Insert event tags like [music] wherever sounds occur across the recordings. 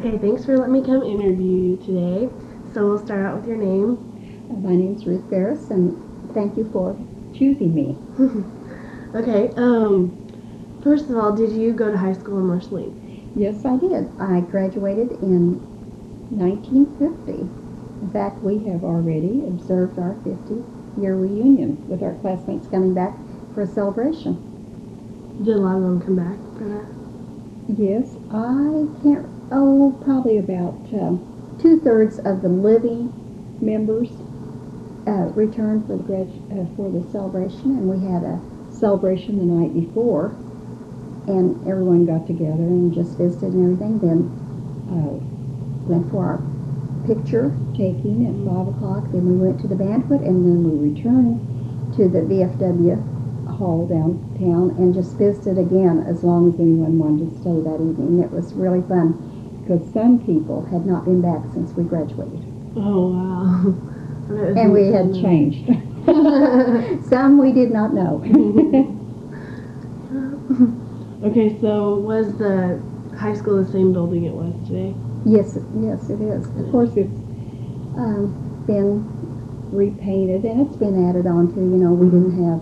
Okay, thanks for letting me come interview you today. So we'll start out with your name. My name's Ruth Farris, and thank you for choosing me. [laughs] Okay, um, first of all, did you go to high school in Marceline? Yes, I did. I graduated in 1950. In fact, we have already observed our 50-year reunion with our classmates coming back for a celebration. Did a lot of them come back for that? Yes, I can't, oh, probably about um, two-thirds of the living members uh, returned for the, uh, for the celebration, and we had a celebration the night before, and everyone got together and just visited and everything. Then uh, went for our picture taking at 5 o'clock, then we went to the banquet, and then we returned to the VFW hall downtown and just visited again as long as anyone wanted to stay that evening. It was really fun because some people had not been back since we graduated. Oh, wow. I bet it was And we had changed. [laughs] some we did not know. [laughs] Okay, so was the high school the same building it was today? yes, yes, it is. Of course, it's um, been repainted and it's been added on to. You know, we didn't have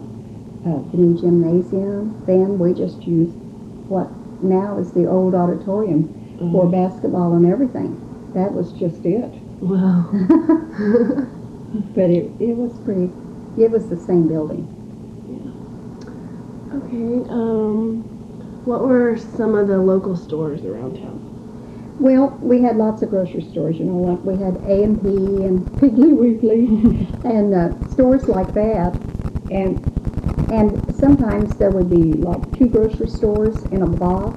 uh, the new gymnasium then. We just used what now is the old auditorium for Mhm. basketball and everything. That was just it. Wow. [laughs] But it, it was pretty, it was the same building. Yeah. Okay, um, what were some of the local stores around town? Well, we had lots of grocery stores, you know, like we had A and P and [laughs] Piggly Wiggly and uh, stores like that. And and sometimes there would be like two grocery stores in a block,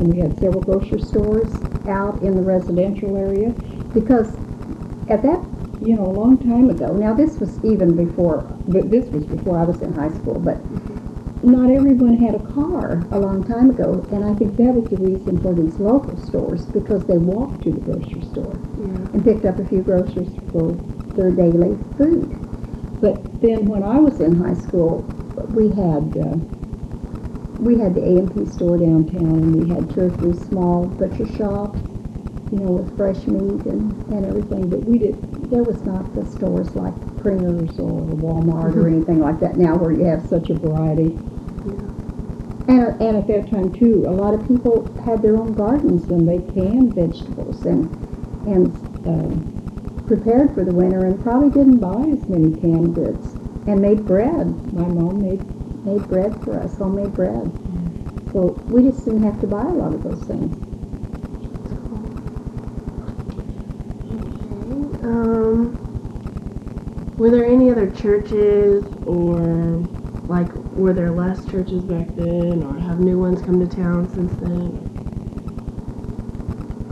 and we had several grocery stores out in the residential area because at that, you know, a long time ago. Now this was even before, but this was before I was in high school, but not everyone had a car a long time ago, and I think that was the reason for these local stores because they walked to the grocery store Yeah. and picked up a few groceries for their daily food. But then when I was in high school, we had uh, we had the A&P store downtown, and we had two or three small butcher shops, you know, with fresh meat and, and everything. But we did there was not the stores like Pringer's or Walmart or anything like that now, where you have such a variety. And, and at that time too, a lot of people had their own gardens and they canned vegetables and and um, prepared for the winter and probably didn't buy as many canned goods and made bread. My mom made made bread for us, homemade bread. So we just didn't have to buy a lot of those things. Okay, um, were there any other churches or like were there less churches back then or have new ones come to town since then?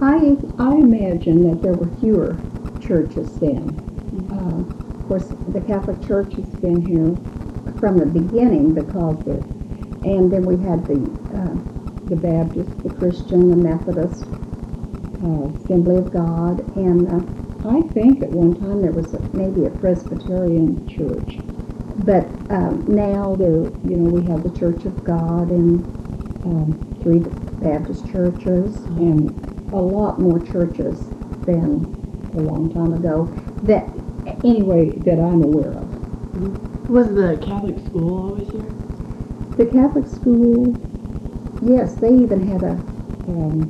I I imagine that there were fewer churches then. Uh, of course, the Catholic Church has been here from the beginning because it, and then we had the uh, the Baptist, the Christian, the Methodist, uh, Assembly of God, and uh, I think at one time there was a, maybe a Presbyterian church, but um, now there, you know, we have the Church of God and um, three Baptist churches and a lot more churches than a long time ago. That anyway that I'm aware of. Was the Catholic school always here? The Catholic school, yes, they even had a um,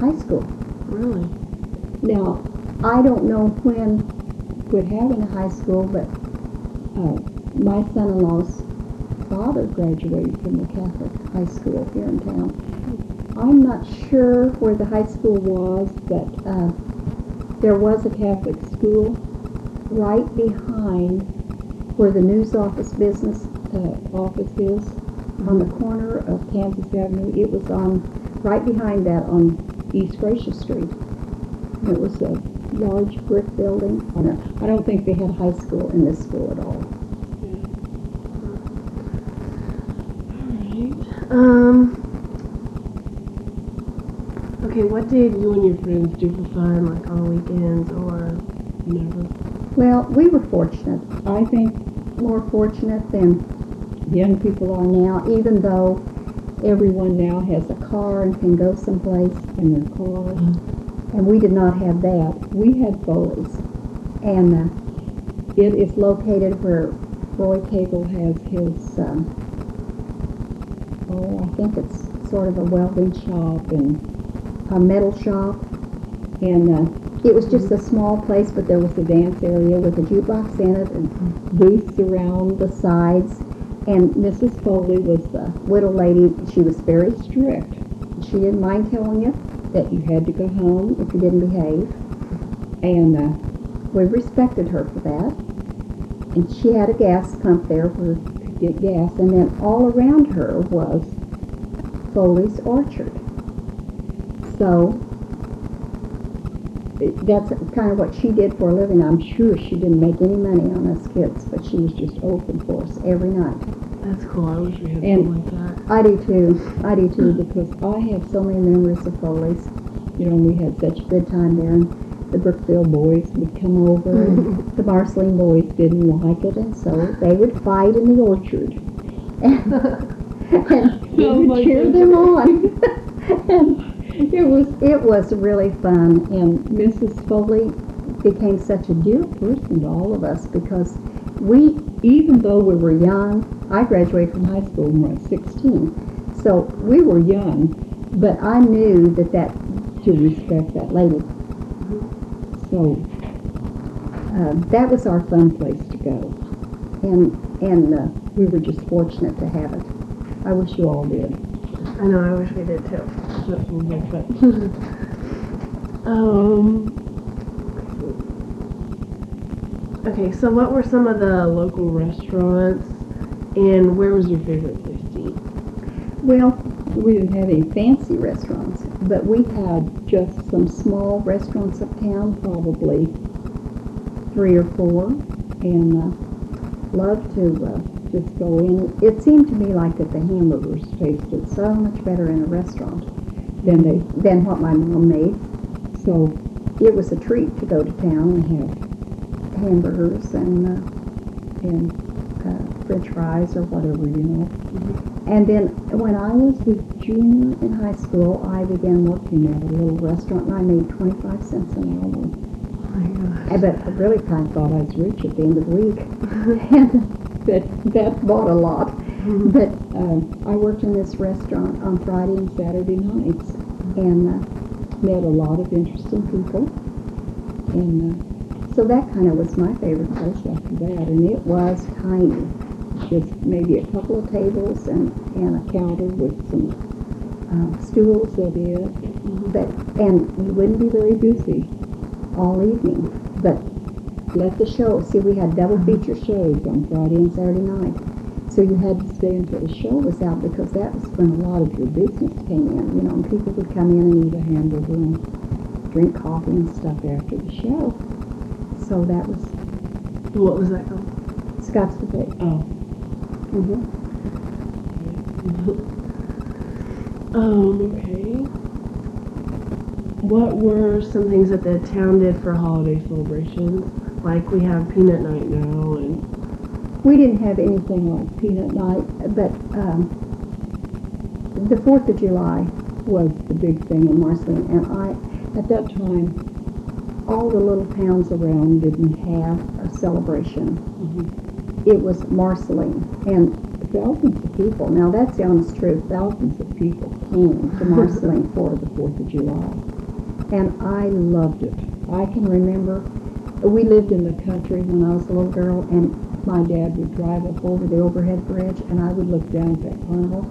high school. Really? Now, I don't know when would having a high school, but uh, my son-in-law's father graduated from the Catholic high school here in town. I'm not sure where the high school was, but uh, there was a Catholic school right behind where the news office business uh, office is on the corner of Kansas Avenue. It was on right behind that on East Gracious Street. It was a large brick building. I don't, think they had high school in this school at all. Alright. Um Okay, what did you and your friends do for fun, like on weekends or never? Well, we were fortunate. I think more fortunate than young people are now, even though everyone now has a car and can go someplace in their car. And we did not have that. We had Foley's. And uh, it is located where Roy Cagle has his, um, oh, I think it's sort of a welding shop and a metal shop. And uh, it was just a small place, but there was a dance area with a jukebox in it and booths around the sides. And Mrs. Foley was the widow lady. She was very strict. She didn't mind telling you that you had to go home if you didn't behave. And uh, we respected her for that. And she had a gas pump there you could get gas. And then all around her was Foley's Orchard. So that's kind of what she did for a living. I'm sure she didn't make any money on us kids, but she was just open for us every night. That's cool. I wish we had And- something like that. I do too. I do too because I have so many memories of Foley's. You know, we had such a good time there, and the Brookfield boys would come over, and [laughs] the Marceline boys didn't like it, and so they would fight in the orchard. [laughs] And, and [laughs] we Oh would my cheer them on. and it was it was really fun, and Mrs. Foley became such a dear person to all of us because we, even though we were young, I graduated from high school when I was 16, so we were young, but I knew that that to respect that lady. So uh, that was our fun place to go, and and uh, we were just fortunate to have it. I wish you all did. I know. I wish we did too. That seems like fun. um. Okay, so what were some of the local restaurants, and where was your favorite place to eat? Well, we didn't have any fancy restaurants, but we had just some small restaurants uptown, probably three or four, and uh, loved to uh, just go in. It seemed to me like that the hamburgers tasted so much better in a restaurant than they than what my mom made. So it was a treat to go to town and have hamburgers and uh, and uh, French fries or whatever you know. And then when I was a junior in high school, I began working at a little restaurant and I made 25 cents an hour. Oh my I bet I really kind of thought I was rich at the end of the week. [laughs] and that, that bought a lot. But um, I worked in this restaurant on Friday and Saturday nights and uh, met a lot of interesting people. And uh, so that kind of was my favorite place after that. And it was tiny. Just maybe a couple of tables and, and a counter with some uh, stools at it. But, and you wouldn't be very busy all evening. But let the show, see, we had double feature shows on Friday and Saturday night. So you had to stay until the show was out because that was when a lot of your business came in, you know, and people would come in and eat a hamburger and drink coffee and stuff after the show. So that was What was that called? Scott's Debate. Oh. Mm-hmm. [laughs] Um, okay. What were some things that the town did for holiday celebrations? Like we have peanut night now and We didn't have anything like peanut night, but um, the Fourth of July was the big thing in Marceline, and I, at that time, all the little towns around didn't have a celebration. It was Marceline, and thousands of people. Now that's the honest truth. Thousands of people came to [laughs] Marceline for the Fourth of July, and I loved it. I can remember we lived in the country when I was a little girl, and my dad would drive up over the overhead bridge, and I would look down at that carnival.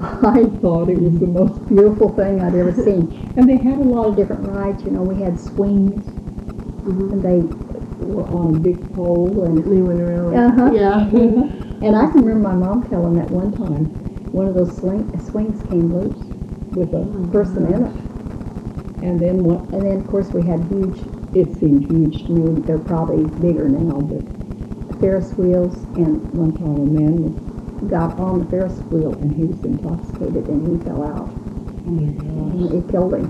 [laughs] I thought it was the most beautiful thing I'd ever seen. [laughs] And they had a lot of different rides. You know, we had swings, and they were on a big pole, and they went around. Uh-huh. Yeah. [laughs] and I can remember my mom telling that one time, one of those sling, swings came loose with a person in it. And then what, and then of course we had huge, it seemed huge to me, they're probably bigger now, but Ferris wheels and one time a man got on the Ferris wheel and he was intoxicated and he fell out oh my gosh. and it killed him.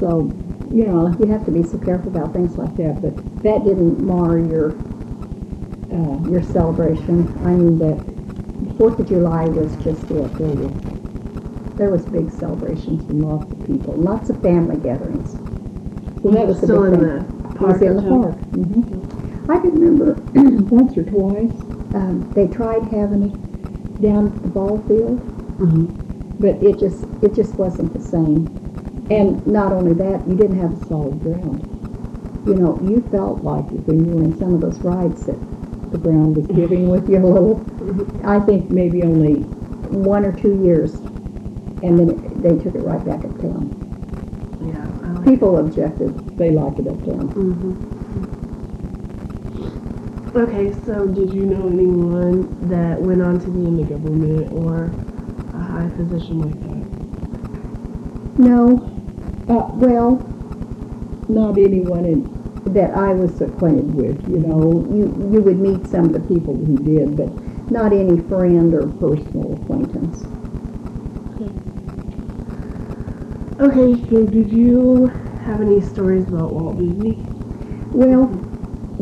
So, you know, you have to be so careful about things like that, but that didn't mar your, uh, your celebration. I mean, the Fourth of July was just it. There was, there was big celebrations and lots of people, lots of family gatherings. So that was the Still big in the It was in the park. hmm I can remember [clears throat] once or twice, um, they tried having it down at the ball field, Mhm. but it just, it just wasn't the same. And not only that, you didn't have a solid ground. You know, you felt like it when you were in some of those rides that the ground was giving with you a little. I think maybe only one or two years, and then it- they took it right back uptown. Yeah. People objected, they like it uptown. hmm Okay, so did you know anyone that went on to be in the government or a high position like that? No, uh, well, not anyone in, that I was acquainted with, you know. You, you would meet some of the people who did, but not any friend or personal acquaintance. Okay, so did you have any stories about Walt Disney? Well,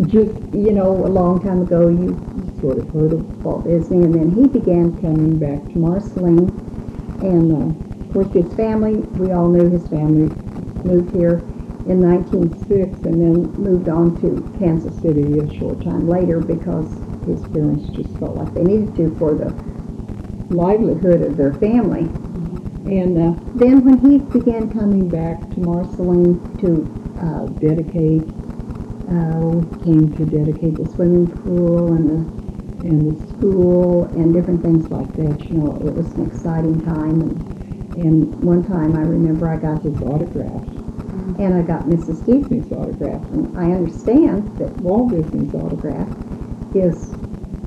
just, you know, a long time ago, you sort of heard of Walt Disney, and then he began coming back to Marceline. And, uh, of course, his family, we all knew his family moved here in 1906 and then moved on to Kansas City a short time later because his parents just felt like they needed to for the livelihood of their family. And uh, then when he began coming back to Marceline to uh, dedicate, uh, came to dedicate the swimming pool and the, and the school and different things like that, you know, it was an exciting time. And, and one time I remember I got his autograph. And I got Mrs. Disney's autograph. And I understand that Walt Disney's autograph is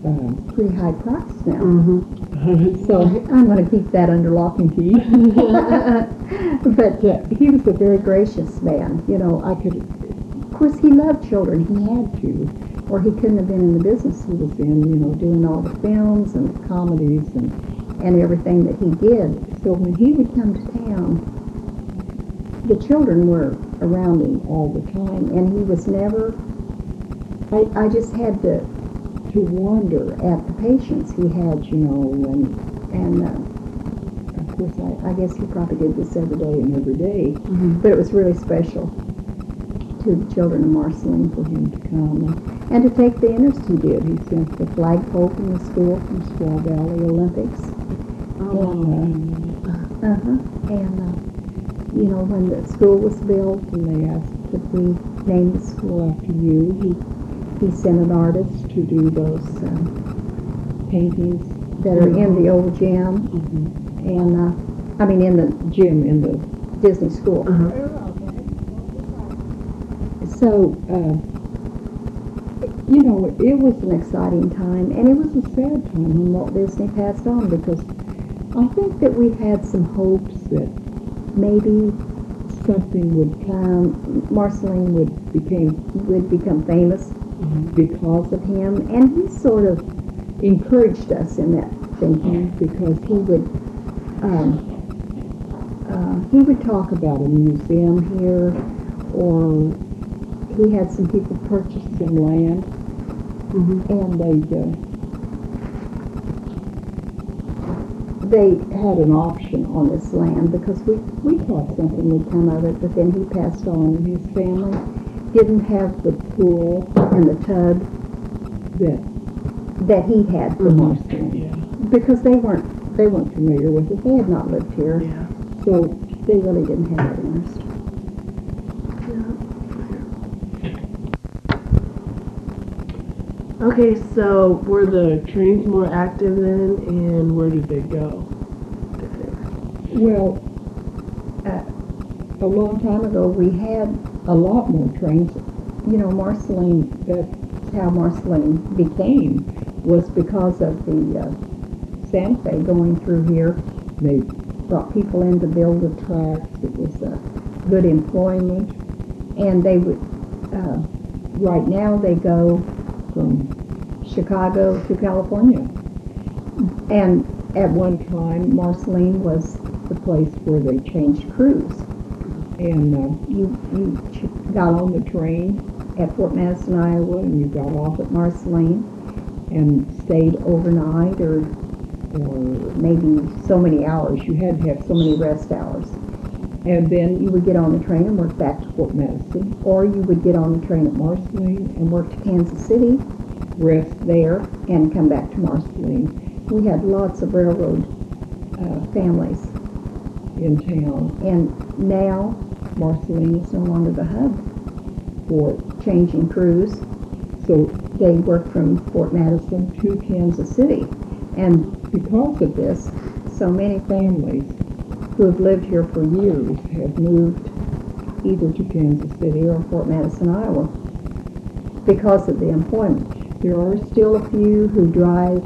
uh, pretty high priced now. Mm-hmm. [laughs] So I'm going to keep that under lock and key. [laughs] [laughs] but uh, he was a very gracious man. You know, I could, of course, he loved children. He had to, or he couldn't have been in the business he was in. You know, doing all the films and the comedies and and everything that he did. So when he would come to town, the children were around him all the time, and he was never. I I just had to to wonder at the patience he had, you know, and and uh, of course I, I guess he probably did this every day and every day, Mhm. but it was really special to the children of Marceline for him to come and, and to take the interest he did. He sent the flagpole from the school from Squaw Valley Olympics. Oh, Uh-huh. And, uh, you know, when the school was built and they asked if we name the school after you, he, he sent an artist to do those, uh, paintings that are in the old gym Mhm. and, uh, I mean, in the gym in the Disney school. Uh-huh. So, uh, you know, it was an exciting time, and it was a sad time when Walt Disney passed on because I think that we had some hopes that maybe something would come, Marceline would became would become famous because of him, and he sort of encouraged us in that thinking because he would. Um, uh, he would talk about a museum here, or he had some people purchase some land, Mhm. and they uh, they had an option on this land because we we thought something would come of it, but then he passed on, and his family didn't have the pool and the tub that that he had for Mhm. Marceline Yeah. because they weren't they weren't familiar with it. They had not lived here, Yeah. so they really didn't have that interest. Okay, so were the trains more active then, and where did they go? Well, uh, a long time ago, we had a lot more trains. You know, Marceline, that's how Marceline became, was because of the uh, Santa Fe going through here. They brought people in to build the tracks. It was uh, good employment. And they would, uh, right now, they go from Chicago to California. And at one time, Marceline was the place where they changed crews. And uh, you, you got on the train at Fort Madison, Iowa, and you got off at Marceline and stayed overnight or, or maybe so many hours. You had to have so many rest hours. And then you would get on the train and work back to Fort Madison, or you would get on the train at Marceline and work to Kansas City, rest there, and come back to Marceline. We had lots of railroad uh, families in town, and now Marceline is no longer the hub for changing crews. So they work from Fort Madison to Kansas City. And because of this, so many families who have lived here for years have moved either to Kansas City or Fort Madison, Iowa, because of the employment. There are still a few who drive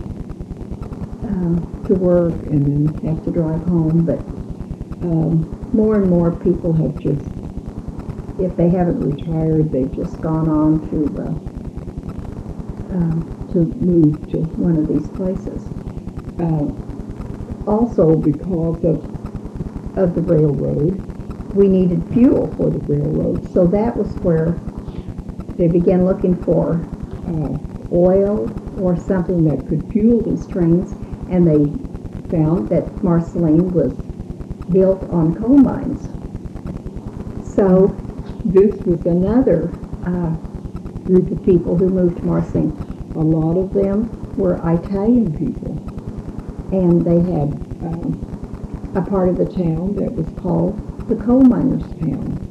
uh, to work and then have to drive home, but um, more and more people have just, if they haven't retired, they've just gone on to uh, um, to move to one of these places. Uh, also, because of of the railroad, we needed fuel for the railroad, so that was where they began looking for uh, oil or something that could fuel these trains, and they found that Marceline was built on coal mines. So this was another uh, group of people who moved to Marceline. A lot of them were Italian people, and they had um, a part of the town that was called the coal miners' town,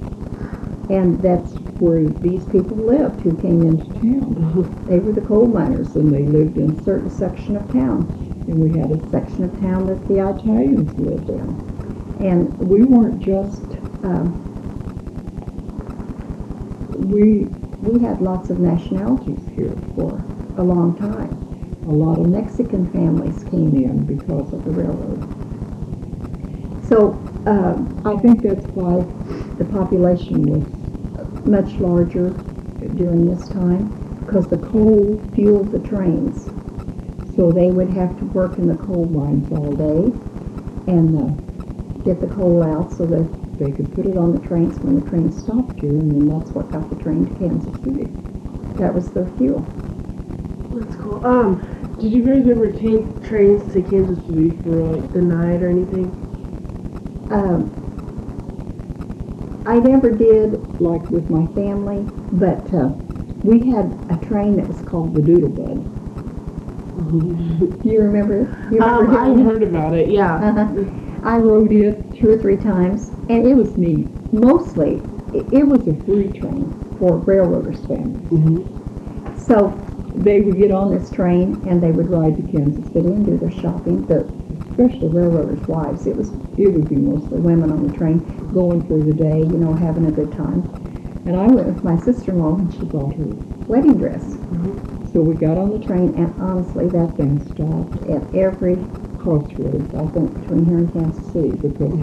and that's where these people lived who came into town. They were the coal miners, and they lived in a certain section of town, and we had a section of town that the Italians lived in. And we weren't just, um, we, we had lots of nationalities here for a long time. A lot of Mexican families came in because of the railroad. So, um, I think that's why the population was much larger during this time, because the coal fueled the trains. So they would have to work in the coal mines all day and, uh, get the coal out so that they could put it on the trains when the train stopped here, and then that's what got the train to Kansas City. That was their fuel. That's cool. Um, did you guys ever take trains to Kansas City for like the night or anything? Um, I never did like with my family, but uh, we had a train that was called the Doodlebug. Do you remember? You remember Um, I heard about it. Yeah. Uh-huh. I rode it two or three times, and it was neat. Mostly, it, was a free train for railroaders families. hmm So they would get on this train and they would ride to Kansas City and do their shopping. The, especially railroaders' wives. It was it would be mostly women on the train going for the day, you know, having a good time. And I went with my sister-in-law and she bought her wedding dress. Mm-hmm. So we got on the train and honestly, that thing stopped at every crossroads, I think, between here and Kansas City because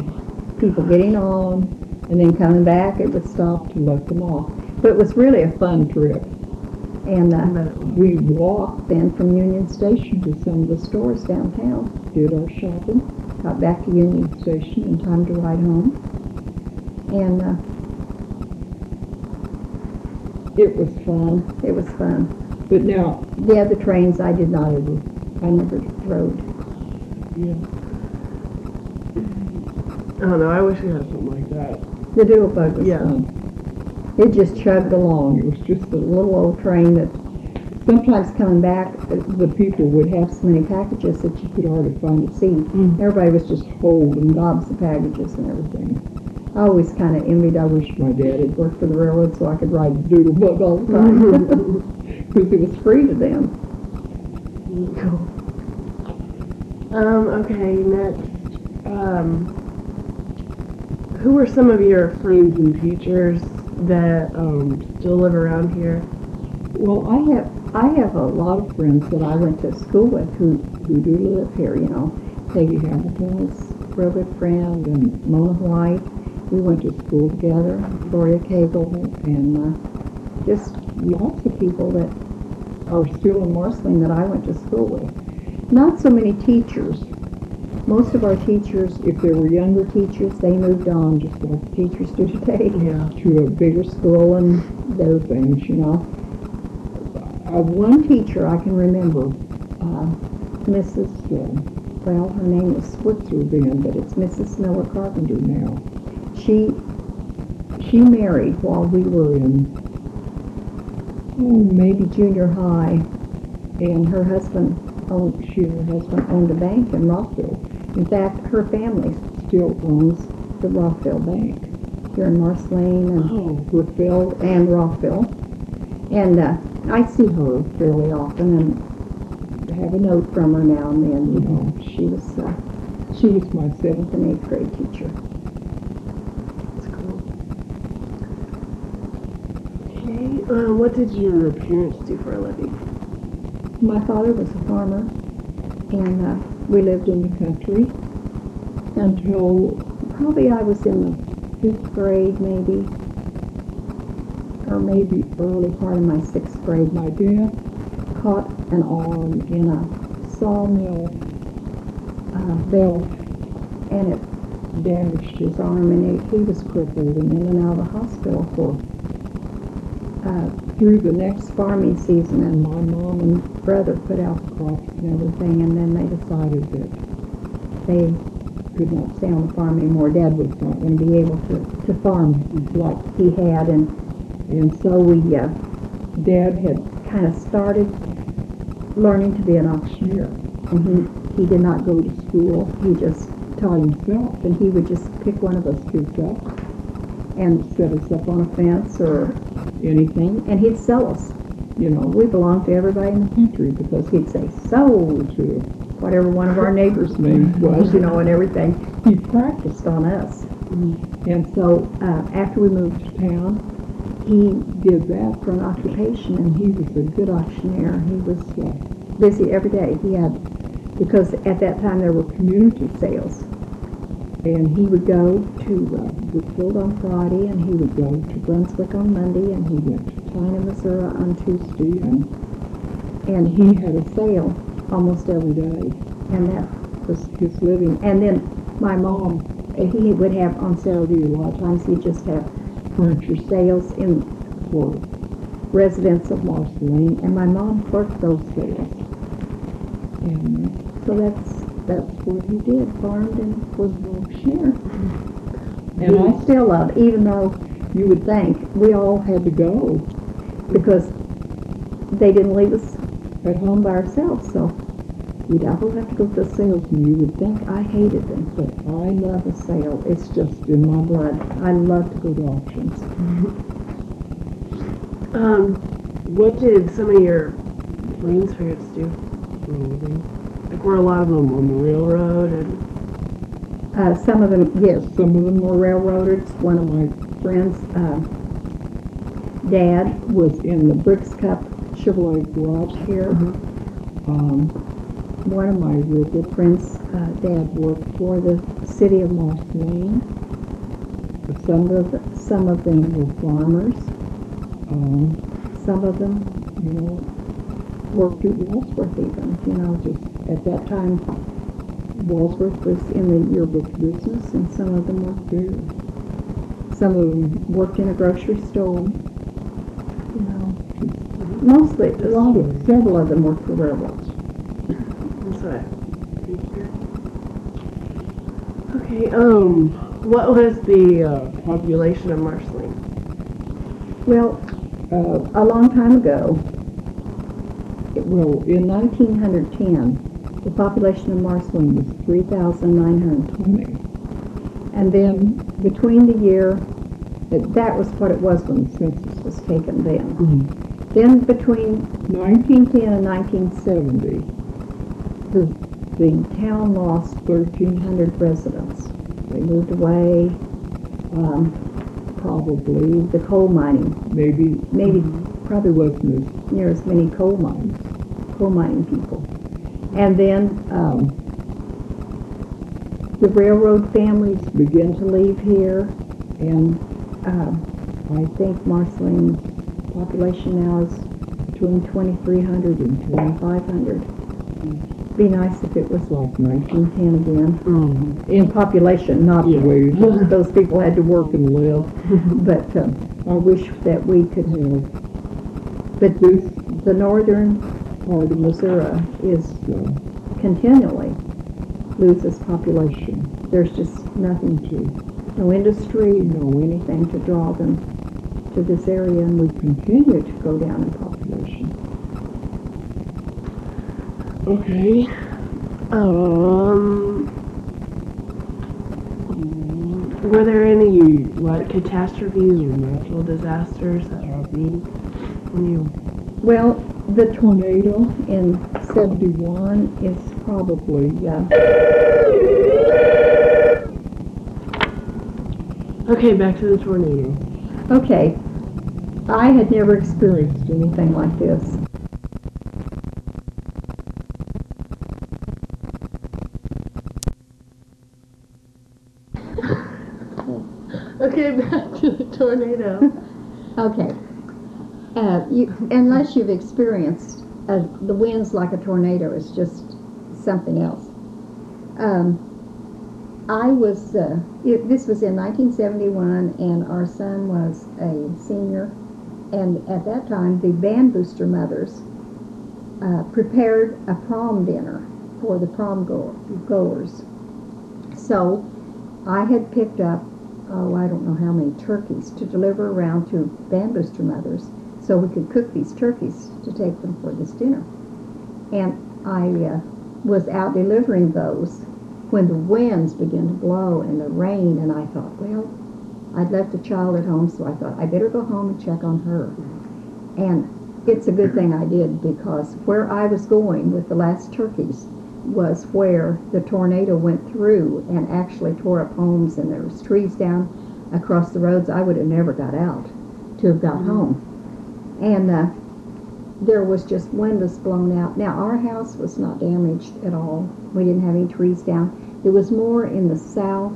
people getting on and then coming back, it would stop to let them off. But it was really a fun trip. And uh, bet it was. we walked then from Union Station to some of the stores downtown, did our shopping, got back to Union Station in time to ride home. And uh, it was fun. It was fun. But now, the other trains I did not ever, I never rode. Yeah. I don't know. I wish we had something like that. The Doodlebug was Yeah. fun. It just chugged along. It was just a little old train that sometimes coming back, uh, the people would have so many packages that you could hardly find a seat. Mm. Everybody was just holding gobs of packages and everything. I always kind of envied, I wish my dad had worked for the railroad so I could ride the doodle bug all the time. [laughs] Because it was free to them. Cool. Um, okay, next. Um, who are some of your friends and teachers that um, still live around here? Well, I have I have a lot of friends that I went to school with who, who do live here, you know. Peggy Hamilton is a real good friend, and Mona White. We went to school together. Gloria Cagle, and uh, just lots of people that are still in Marceline that I went to school with. Not so many teachers. Most of our teachers, if there were younger teachers, they moved on just like teachers do today Yeah. to a bigger school and those things, you know. Uh, one teacher I can remember, uh, Mrs. Uh, well, her name was Switzer then, but it's Mrs. Miller Carpenter now. she, she married while we were in, oh, maybe junior high. And her husband owned, she her husband owned a bank in Rockville. In fact, her family still owns the Rockville Bank here in Marceline and Oh. Woodville and Rockville. And uh, I see her fairly often and have a note from her now and then, you know. She was, uh, she was my seventh and eighth grade teacher. That's cool. Okay, uh, what did your parents do for a living? My father was a farmer and uh, we lived in the country until probably I was in the fifth grade maybe, or maybe early part of my sixth grade. My dad caught an arm in a sawmill uh, belt and it damaged his arm and he, he was crippled and in and out of the hospital for uh, through the next farming season and my mom and brother put out the crops and everything and then they decided that they could not stay on the farm anymore. Dad was not going to be able to, to farm like he had and and so we uh, Dad had kind of started learning to be an auctioneer and he he did not go to school. He just taught himself and he would just pick one of us kids up and set us up on a fence or anything, and he'd sell us. You know, we belonged to everybody in the country because he'd say sold to whatever one of our neighbors' names was, you know, and everything. He practiced on us. And so uh, after we moved to town, he did that for an occupation, and he was a good auctioneer. He was uh, busy every day. He had, because at that time there were community sales. And he would go to uh, Brookfield on Friday, and he would go to Brunswick on Monday, and he went to China, Missouri on Tuesday, and and he had a sale almost every day, and that was his living. And then my mom, uh, he would have on Saturday a lot of times he'd just have furniture sales in for residents of Marceline, and my mom clerked those sales. And so that's that's what he did, farmed and was auctioneer. And I still love, it, even though you would think we all had to go because they didn't leave us at home by ourselves, so we'd all have to go to the sales, you would think I hated them, but I love a sale. It's just in my blood. I love to go to auctions. Um, what did some of your friends' parents do for Like, were a lot of them on the railroad and Uh, some of them, yes, some of them were railroaders. One of my friends, uh, dad was in the Bricks Cup Chevrolet garage here. Um, one of my real good friends, uh, dad worked for the city of Marceline. Some of, the- some of them were farmers. Um, some of them, you know, worked at Walsworth even, you know, just at that time, Walsworth was in the yearbook business and some of them worked there. Some of them worked in a grocery store, you know. Mostly, a lot of, several of them worked for railroads. that's I. Okay, um, what was the uh, population of Marceline? Well, uh, a long time ago, it- well, in 1910, the population of Marceline was 3,920. And then between the year, that that was what it was when the census was taken then. Then between 1910 and 1970, the, the town lost 1,300 residents. They moved away, um, probably the coal mining, maybe, maybe, probably wasn't as near as many coal mines, coal mining people. And then, um, the railroad families began to leave here, and, um, I think Marceline's population now is between 2,300 and 2,500. Be nice if it was like 1910 again Um, in population, not the Yeah. way those people had to work and live. [laughs] But um, I wish that we could have, but the northern of Missouri is continually loses population. There's just nothing to no industry, no anything to draw them to this area, and we continue to go down in population. Okay. Um. Were there any what catastrophes or natural disasters that happened when you? Well, the tornado in 71 is probably, uh, Okay, back to the tornado. okay. I had never experienced anything like this. [laughs] Okay, back to the tornado. [laughs] Okay. Uh, you, unless you've experienced the winds like a tornado is just something else. Um, I was, uh, it, this was in 1971, and our son was a senior. And at that time, the band booster mothers uh, prepared a prom dinner for the prom go- goers. So I had picked up oh, I don't know how many turkeys to deliver around to band booster mothers so we could cook these turkeys to take them for this dinner. And I uh, was out delivering those when the winds began to blow and the rain, and I thought, well, I'd left a child at home, so I thought I better go home and check on her. And it's a good thing I did because where I was going with the last turkeys was where the tornado went through and actually tore up homes and there was trees down across the roads. I would have never got out to have got home. And uh, there was just windows blown out. Now our house was not damaged at all. We didn't have any trees down. It was more in the south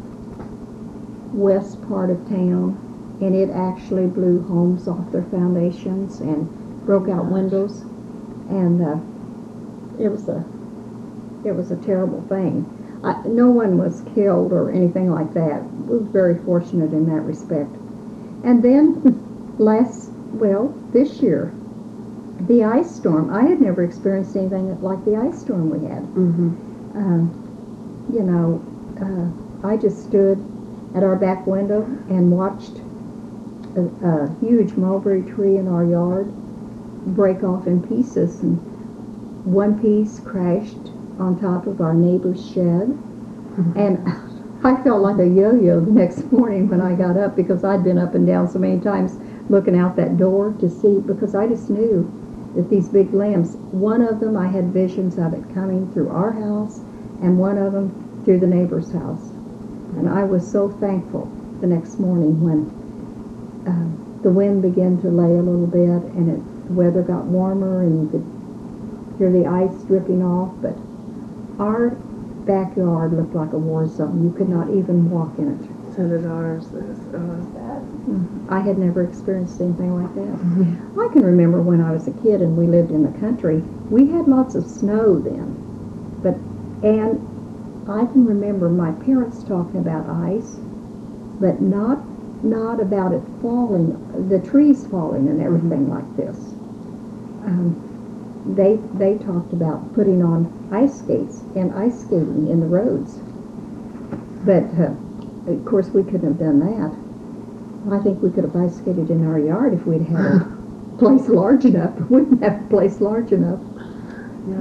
west part of town and it actually blew homes off their foundations and broke out windows and uh, it was a it was a terrible thing. I, no one was killed or anything like that. We were very fortunate in that respect. And then [laughs] last, well, this year, the ice storm. I had never experienced anything like the ice storm we had. Mm-hmm. Um, you know, uh, I just stood at our back window and watched a, a huge mulberry tree in our yard break off in pieces, and one piece crashed on top of our neighbor's shed. And [laughs] I felt like a yo-yo the next morning when I got up because I'd been up and down so many times looking out that door to see because I just knew that these big limbs, one of them I had visions of it coming through our house and one of them through the neighbor's house. And I was so thankful the next morning when uh, the wind began to lay a little bit and it, the weather got warmer and you could hear the ice dripping off. But our backyard looked like a war zone. You could not even walk in it. So did ours. Bad. I had never experienced anything like that. I can remember when I was a kid and we lived in the country, we had lots of snow then. But, and I can remember my parents talking about ice, but not, not about it falling, the trees falling and everything like this. Um, they, they talked about putting on ice skates and ice skating in the roads. But, uh, of course, we couldn't have done that. I think we could have ice skated in our yard if we'd had a [laughs] place large enough. We didn't have a place large enough.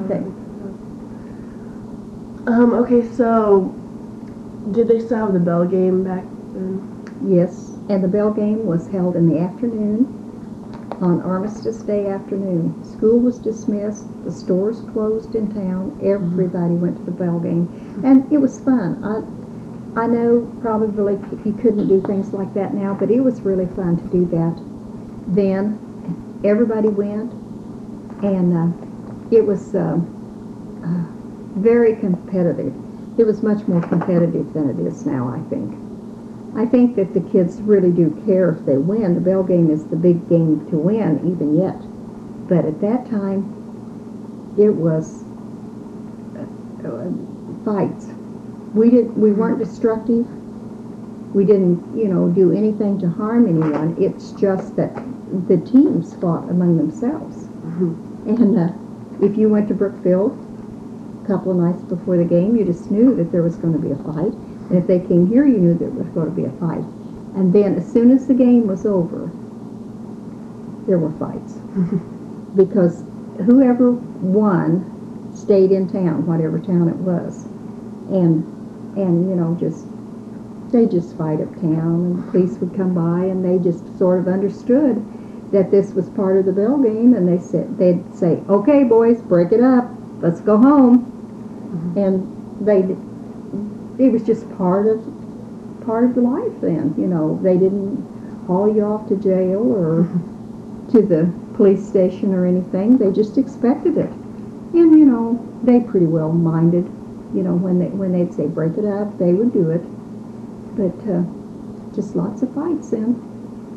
Okay. Um. Okay. So, did they still have the bell game back then? Yes, and the bell game was held in the afternoon on Armistice Day afternoon. School was dismissed, the stores closed in town, everybody went to the bell game, and it was fun. I, I know probably you couldn't do things like that now, but it was really fun to do that. Then everybody went, and uh, it was uh, uh, very competitive. It was much more competitive than it is now, I think. I think that the kids really do care if they win. The bell game is the big game to win, even yet. But at that time, it was uh, uh, fights. We didn't, We weren't destructive. We didn't, you know, do anything to harm anyone. It's just that the teams fought among themselves. And uh, if you went to Brookfield a couple of nights before the game, you just knew that there was going to be a fight. And if they came here, you knew there was going to be a fight. And then as soon as the game was over, there were fights. [laughs] because whoever won stayed in town, whatever town it was. And, and, you know, just, they just fight uptown and the police would come by and they just sort of understood that this was part of the bell game and they said, they'd say, okay, boys, break it up. Let's go home. Mm-hmm. And they, it was just part of, part of the life then, you know. They didn't haul you off to jail or mm-hmm. to the police station or anything. They just expected it. And, you know, they pretty well minded, you know, when they, when they'd say break it up, they would do it. But, uh, just lots of fights then,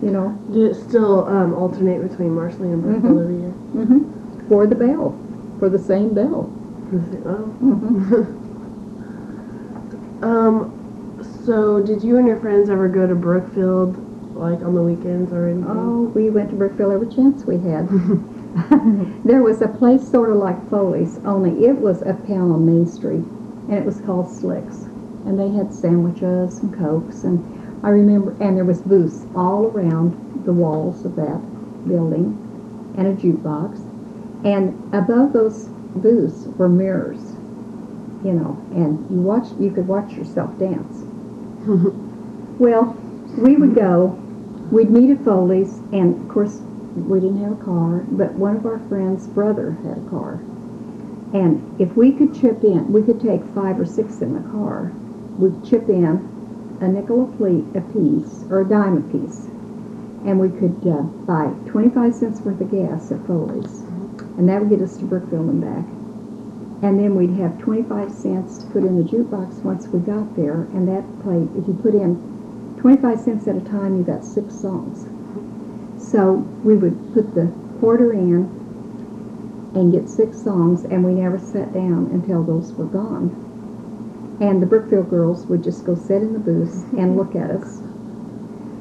you know. Did it still um, alternate between Marshall and Brookfield Mhm. every year? hmm For the bell, for the same bell. Oh. Mm-hmm. [laughs] Um, so did you and your friends ever go to Brookfield, like on the weekends or anything? Oh, we went to Brookfield every chance we had. [laughs] [laughs] there was a place sort of like Foley's, only it was uptown on Main Street, and it was called Slicks. And they had sandwiches and cokes, and I remember, and there was booths all around the walls of that building, and a jukebox. And above those booths were mirrors, you know, and you watch, you could watch yourself dance. [laughs] Well, we would go, we'd meet at Foley's, and of course, we didn't have a car, but one of our friends' brother had a car. And if we could chip in, we could take five or six in the car, we'd chip in a nickel a, piece, or a dime a piece, and we could uh, buy 25 cents worth of gas at Foley's. And that would get us to Brookfield and back. And then we'd have 25 cents to put in the jukebox once we got there, and that played, if you put in 25 cents at a time, you got six songs. So we would put the quarter in and get six songs, and we never sat down until those were gone. And the Brookfield girls would just go sit in the booths and look at us.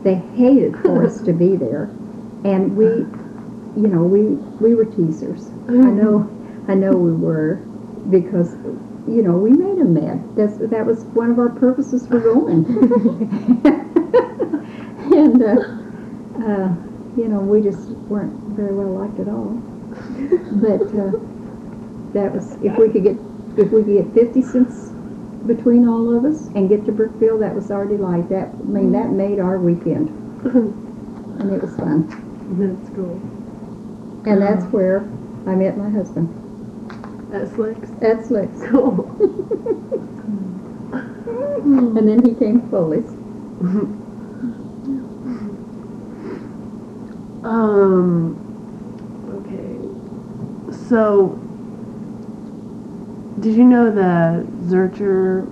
They hated for us to be there, and we, you know, we we were teasers. I know, I know we were, because you know we made them mad. That's that was one of our purposes for going. [laughs] and uh, uh, you know we just weren't very well liked at all. But uh, that was if we could get if we could get fifty cents between all of us and get to Brookfield, that was our delight. That I mean that made our weekend, [laughs] and it was fun. That's cool. And that's where I met my husband At Slicks? at Slicks. Cool. [laughs] And then he came to Foley's. [laughs] Um. So, did you know the Zurcher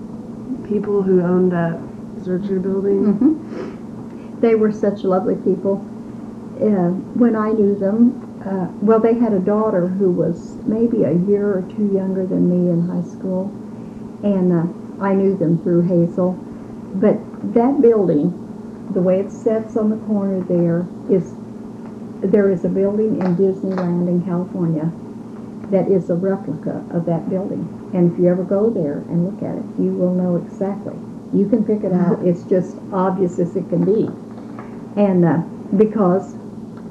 people who owned that Zurcher building? hmm They were such lovely people. Uh, when I knew them, uh, well, they had a daughter who was maybe a year or two younger than me in high school, and uh, I knew them through Hazel. But that building, the way it sets on the corner there, is there is a building in Disneyland in California that is a replica of that building. And if you ever go there and look at it, you will know exactly. You can pick it out. It's just obvious as it can be. And uh, because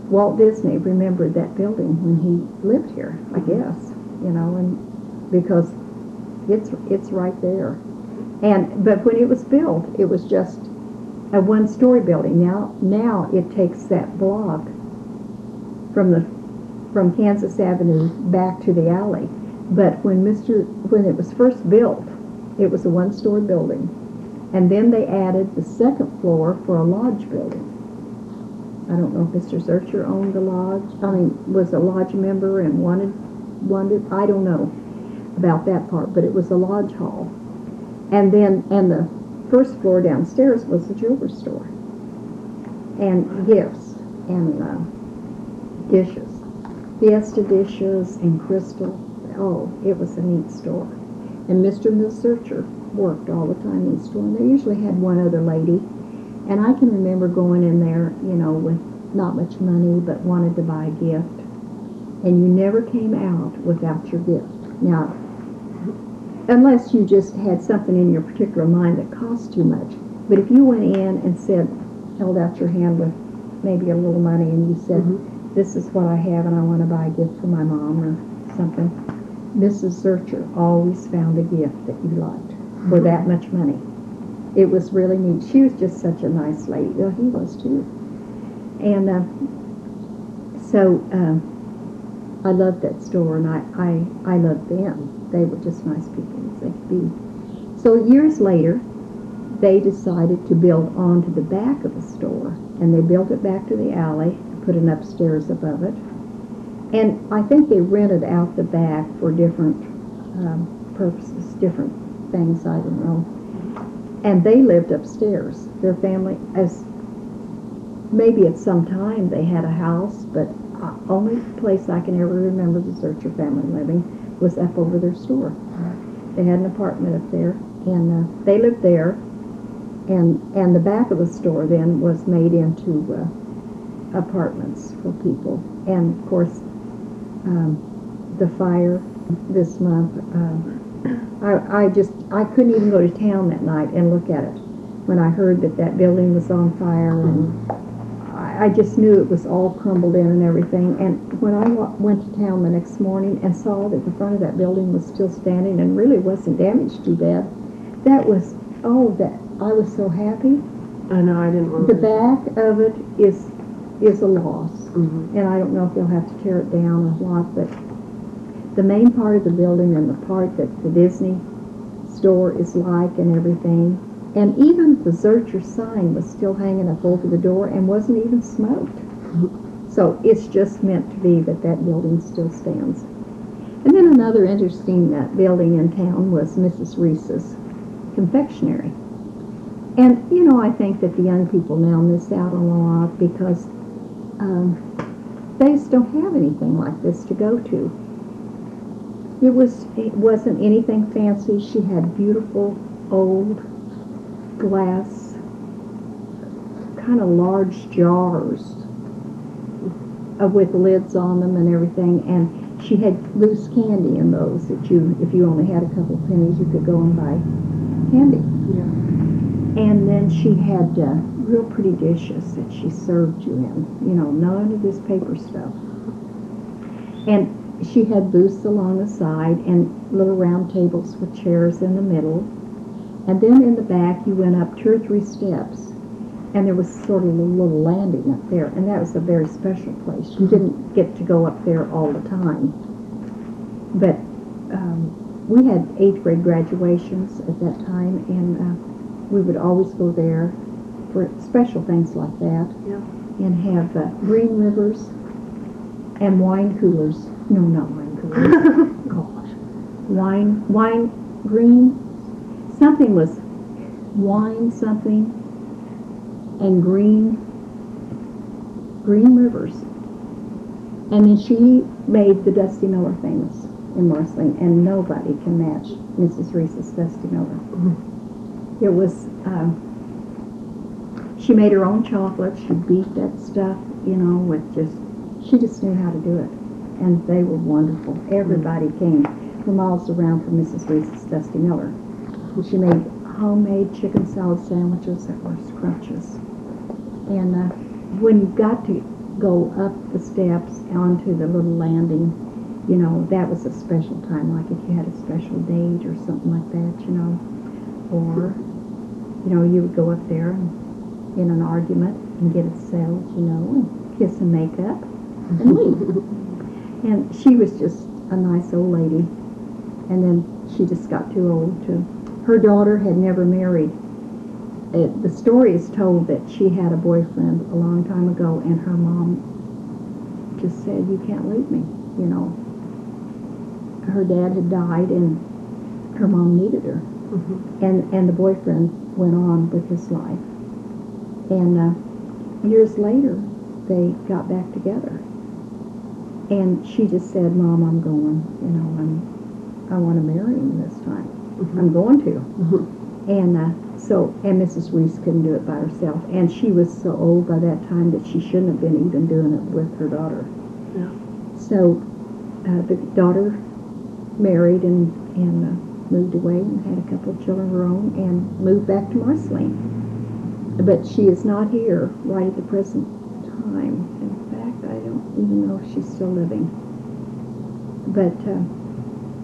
Walt Disney remembered that building when he lived here, I guess, you know, and because it's it's right there. And but when it was built, it was just a one-story building. Now now it takes that block from the from Kansas Avenue back to the alley. But when Mr. when it was first built, it was a one-story building, and then they added the second floor for a lodge building. I don't know if Mr. Zurcher owned the lodge. I mean, was a lodge member and wanted wanted. I don't know about that part, but it was a lodge hall. And then and the first floor downstairs was the jewelry store and gifts and uh, dishes, Fiesta dishes and crystal. Oh, it was a neat store. And Mr. and Zurcher worked all the time in the store, and they usually had one other lady. And I can remember going in there, you know, with not much money, but wanted to buy a gift. And you never came out without your gift. Now, unless you just had something in your particular mind that cost too much. But if you went in and said, held out your hand with maybe a little money and you said, Mhm. This is what I have and I want to buy a gift for my mom or something, Mrs. Zurcher always found a gift that you liked for that much money. It was really neat. She was just such a nice lady. Well, he was too. And uh, so um, I loved that store and I, I, I loved them. They were just nice people as they could be. So years later, they decided to build onto the back of the store and they built it back to the alley, put an upstairs above it. And I think they rented out the back for different um, purposes, different things, I don't know. And they lived upstairs. Their family, as maybe at some time they had a house, but uh, only place I can ever remember the Zurcher family living was up over their store. They had an apartment up there, and uh, they lived there. And and the back of the store then was made into uh, apartments for people. And of course, um, the fire this month. Um, I, I just I couldn't even go to town that night and look at it when I heard that that building was on fire and I, I just knew it was all crumbled in and everything. And when I wa- went to town the next morning and saw that the front of that building was still standing and really wasn't damaged too bad, that was oh that I was so happy. I know I didn't want The back of it is is a loss hmm and I don't know if they'll have to tear it down or what, but the main part of the building and the part that the Disney store is like and everything, and even the Zurcher sign was still hanging up over the door and wasn't even smoked. So it's just meant to be that that building still stands. And then another interesting uh, building in town was Mrs. Reese's confectionery. And, you know, I think that the young people now miss out on a lot because um, they just don't have anything like this to go to. It was it wasn't anything fancy. She had beautiful old glass, kind of large jars uh, with lids on them and everything. And she had loose candy in those that you, if you only had a couple pennies, you could go and buy candy. Yeah. And then she had uh, real pretty dishes that she served you in. You know, none of this paper stuff. And she had booths along the side and little round tables with chairs in the middle. And then in the back, you went up two or three steps, and there was sort of a little landing up there, and that was a very special place. You didn't get to go up there all the time. But um, we had eighth grade graduations at that time, and uh, we would always go there for special things like that. Yeah. And have uh, green rivers and wine coolers. No, not wine coolers. [laughs] Gosh. Wine, wine, green, something was wine something and green, green rivers. And then she made the Dusty Miller famous in Marceline, and nobody can match Mrs. Reese's Dusty Miller. It was, um, she made her own chocolate. She beat that stuff, you know, with just, she just knew how to do it. And they were wonderful. Everybody came from miles around for Mrs. Reese's Dusty Miller. She made homemade chicken salad sandwiches that were scrumptious. And uh, when you got to go up the steps onto the little landing, you know, that was a special time, like if you had a special date or something like that, you know. Or, you know, you would go up there and, in an argument and get it settled, you know, and kiss and make up and leave. [laughs] and she was just a nice old lady. And then she just got too old to. Her daughter had never married. It, the story is told that she had a boyfriend a long time ago, and her mom just said, "You can't leave me," you know. Her dad had died, and her mom needed her Mhm. and and the boyfriend went on with his life. And uh, years later, they got back together. And she just said, "Mom, I'm going. You know, I'm I want to marry him this time. I'm going to." Mhm. And uh, so, and Mrs. Reese couldn't do it by herself, and she was so old by that time that she shouldn't have been even doing it with her daughter. Yeah. So, uh, the daughter married, and and uh, moved away and had a couple of children of her own and moved back to Marceline. But she is not here right at the present time. In fact, I don't even know if she's still living. But uh,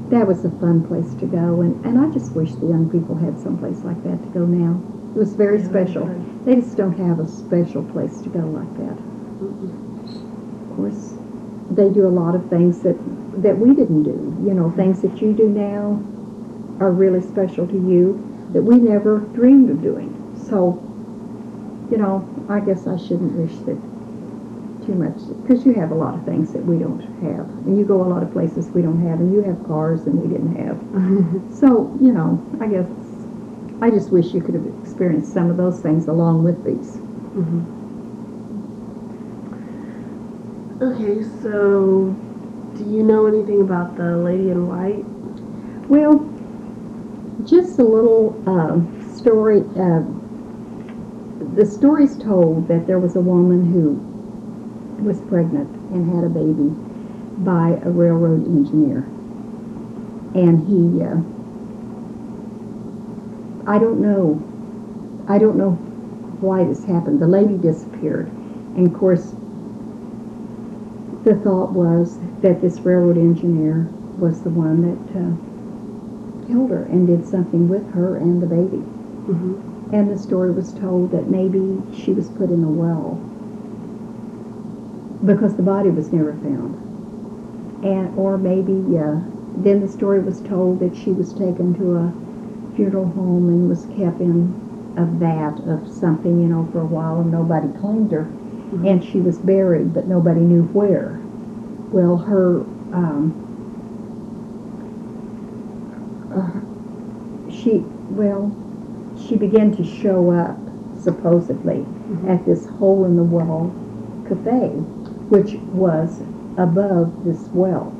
that was a fun place to go, and, and I just wish the young people had someplace like that to go now. It was very Yeah, special. fun. They just don't have a special place to go like that. Mm-mm. Of course, they do a lot of things that that we didn't do. You know, things that you do now are really special to you that we never dreamed of doing. So, you know, I guess I shouldn't wish that too much because you have a lot of things that we don't have, and you go a lot of places we don't have, and you have cars and we didn't have. [laughs] So, you know, I guess I just wish you could have experienced some of those things along with these. Mhm. Okay, so do you know anything about the lady in white? Well, just a little um, story. Uh, the story's told that there was a woman who was pregnant and had a baby by a railroad engineer. And he, uh, I don't know, I don't know why this happened. The lady disappeared. And of course, the thought was that this railroad engineer was the one that uh, killed her and did something with her and the baby. Mm-hmm. And the story was told that maybe she was put in a well because the body was never found. And or maybe uh, then the story was told that she was taken to a funeral home and was kept in a vat of something, you know, for a while and nobody claimed her. And she was buried, but nobody knew where. Well, her um, uh, she well she began to show up supposedly Mhm. at this hole in the wall cafe which was above this well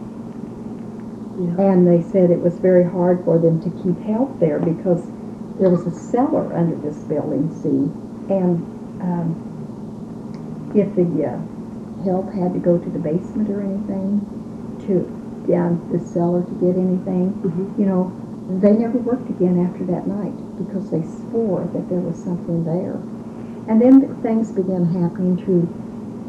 Yeah. and they said it was very hard for them to keep help there because there was a cellar under this building see and um, if the uh, help had to go to the basement or anything to down the cellar to get anything Mhm. you know, they never worked again after that night because they swore that there was something there. And then things began happening to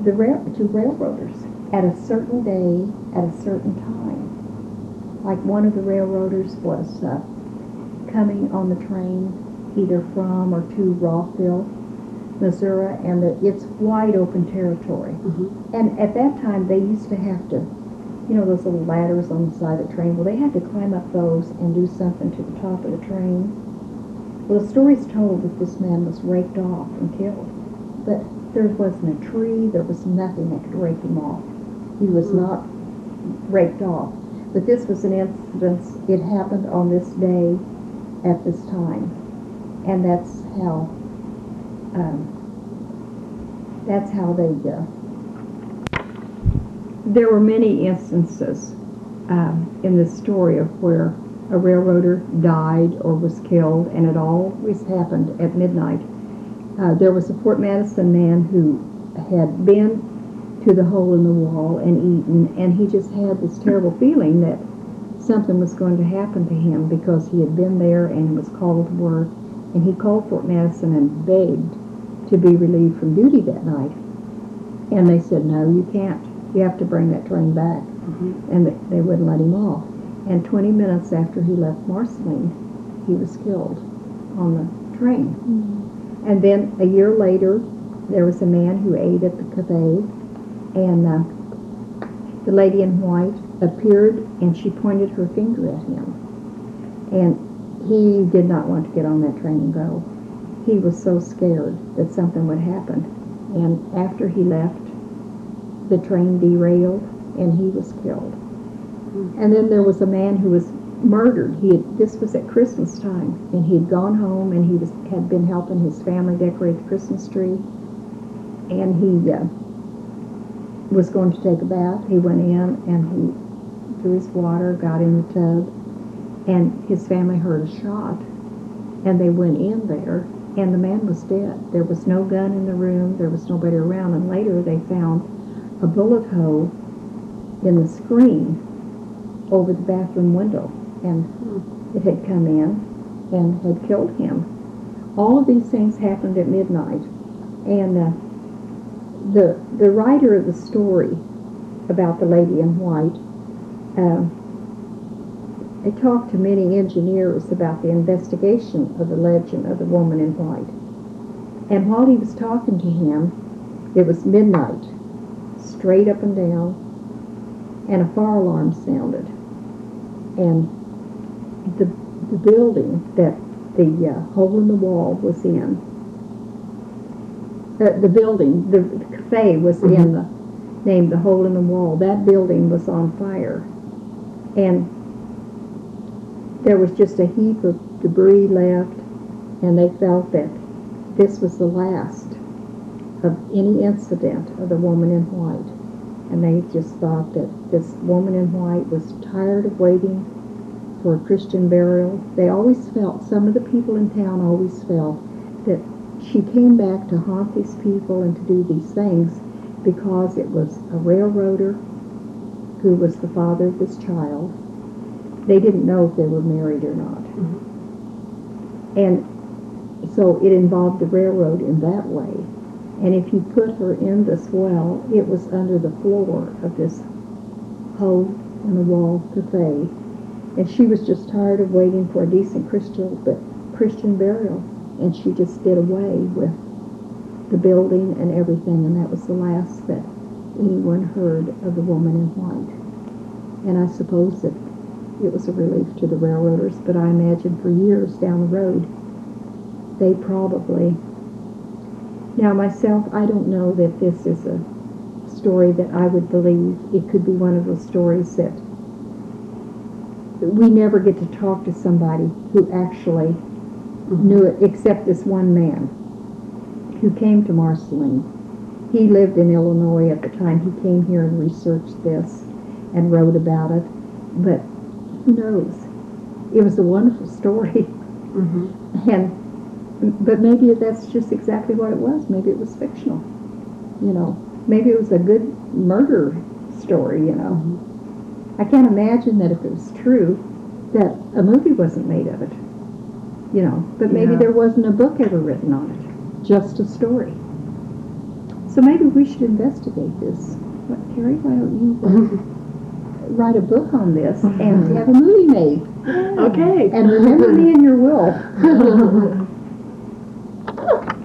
the rail, to railroaders at a certain day, at a certain time. Like one of the railroaders was uh, coming on the train either from or to Rothville, Missouri, and the, it's wide open territory. Mhm. And at that time, they used to have to, you know, those little ladders on the side of the train. Well, they had to climb up those and do something to the top of the train. Well, the story's told that this man was raked off and killed, but there wasn't a tree, there was nothing that could rake him off. He was Hmm. not raked off. But this was an incident, it happened on this day at this time. And that's how, um, that's how they, uh, there were many instances um, in this story of where a railroader died or was killed, and it always happened at midnight. Uh, there was a Fort Madison man who had been to the hole in the wall and eaten, and he just had this terrible feeling that something was going to happen to him because he had been there and was called to work, and he called Fort Madison and begged to be relieved from duty that night. And they said, no, you can't. You have to bring that train back. Mhm. And they, wouldn't let him off. And 20 minutes after he left Marceline, he was killed on the train. And then a year later, there was a man who ate at the cafe, and uh, the lady in white appeared and she pointed her finger at him. And he did not want to get on that train and go. He was so scared that something would happen. And after he left, the train derailed and he was killed. And then there was a man who was murdered. He had, this was at Christmas time, and he had gone home and he was had been helping his family decorate the Christmas tree. And he uh, was going to take a bath. He went in and he drew his water, got in the tub, and his family heard a shot. And they went in there, and the man was dead. There was no gun in the room. There was nobody around. And later they found a bullet hole in the screen over the bathroom window. And it had come in and had killed him. All of these things happened at midnight, and uh, the the writer of the story about the lady in white. I talked to many engineers about the investigation of the legend of the woman in white. And while he was talking to him, it was midnight, straight up and down, and a fire alarm sounded. And the, the building that the uh, hole in the wall was in, uh, the building, the, the cafe was in the, named the hole in the wall, that building was on fire. And there was just a heap of debris left, and they felt that this was the last of any incident of the woman in white. And they just thought that this woman in white was tired of waiting for a Christian burial. They always felt, some of the people in town always felt, that she came back to haunt these people and to do these things because it was a railroader who was the father of this child. They didn't know if they were married or not. Mm-hmm. And so it involved the railroad in that way. And if you put her in this well, it was under the floor of this hole in the wall cafe. And she was just tired of waiting for a decent Christian, but Christian burial. And she just did away with the building and everything. And that was the last that anyone heard of the woman in white. And I suppose that it was a relief to the railroaders, but I imagine for years down the road, they probably. Now, myself, I don't know that this is a story that I would believe. It could be one of those stories that we never get to talk to somebody who actually knew it, except this one man who came to Marceline. He lived in Illinois at the time he came here and researched this and wrote about it. But who knows? It was a wonderful story. Mm-hmm. And but maybe that's just exactly what it was. Maybe it was fictional. You know, maybe it was a good murder story. You know, I can't imagine that if it was true, that a movie wasn't made of it. You know, but maybe Yeah. there wasn't a book ever written on it, just a story. So maybe we should investigate this. What, Carrie? Why don't you uh, [laughs] write a book on this and [laughs] have a movie made? Okay. And remember me in your will. [laughs] Ooh.